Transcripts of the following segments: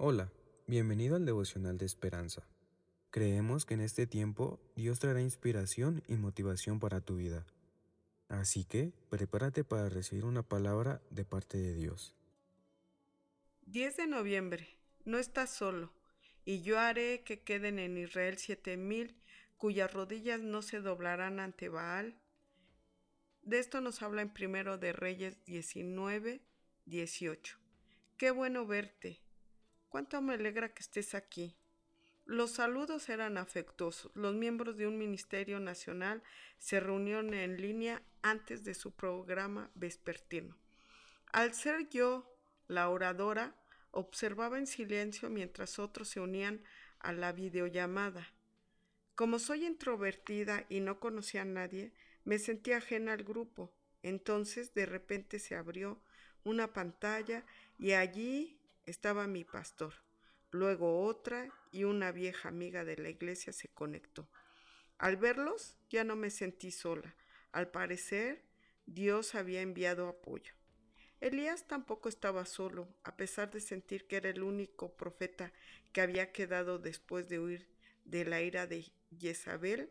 Hola, bienvenido al devocional de esperanza. Creemos que en este tiempo Dios traerá inspiración y motivación para tu vida. Así que prepárate para recibir una palabra de parte de Dios. 10 de noviembre. No estás solo, y yo haré que queden en Israel siete mil cuyas rodillas no se doblarán ante Baal. De esto nos habla en primero de Reyes 19, 18. Qué bueno verte Cuánto me alegra que estés aquí. Los saludos eran afectuosos. Los miembros de un ministerio nacional se reunieron en línea antes de su programa vespertino. Al ser yo la oradora, observaba en silencio mientras otros se unían a la videollamada. Como soy introvertida y no conocía a nadie, me sentía ajena al grupo. Entonces de repente se abrió una pantalla y allí estaba mi pastor. Luego otra y una vieja amiga de la iglesia se conectó. Al verlos ya no me sentí sola. Al parecer, Dios había enviado apoyo. Elías tampoco estaba solo, a pesar de sentir que era el único profeta que había quedado después de huir de la ira de Jezabel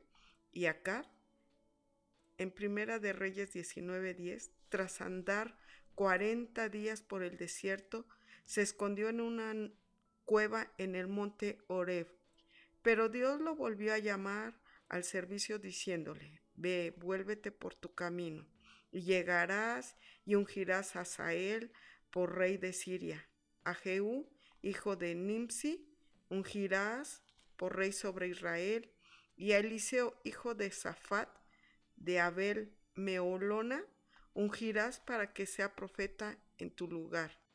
y acá. En Primera de Reyes 19:10, tras andar 40 días por el desierto, se escondió en una cueva en el monte Oreb. Pero Dios lo volvió a llamar al servicio diciéndole, ve, vuélvete por tu camino, y llegarás y ungirás a Sael por rey de Siria, a Jehú, hijo de Nimsi, ungirás por rey sobre Israel, y a Eliseo, hijo de Safat, de Abel Meolona, ungirás para que sea profeta en tu lugar.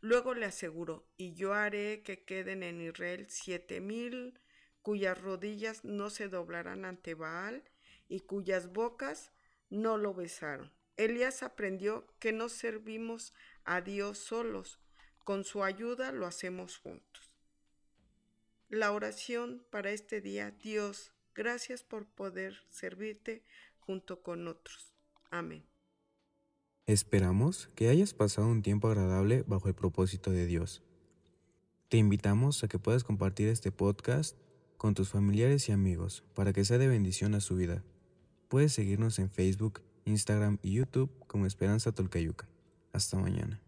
Luego le aseguró, y yo haré que queden en Israel siete mil cuyas rodillas no se doblarán ante Baal y cuyas bocas no lo besaron. Elías aprendió que no servimos a Dios solos, con su ayuda lo hacemos juntos. La oración para este día, Dios, gracias por poder servirte junto con otros. Amén. Esperamos que hayas pasado un tiempo agradable bajo el propósito de Dios. Te invitamos a que puedas compartir este podcast con tus familiares y amigos para que sea de bendición a su vida. Puedes seguirnos en Facebook, Instagram y YouTube como Esperanza Tolcayuca. Hasta mañana.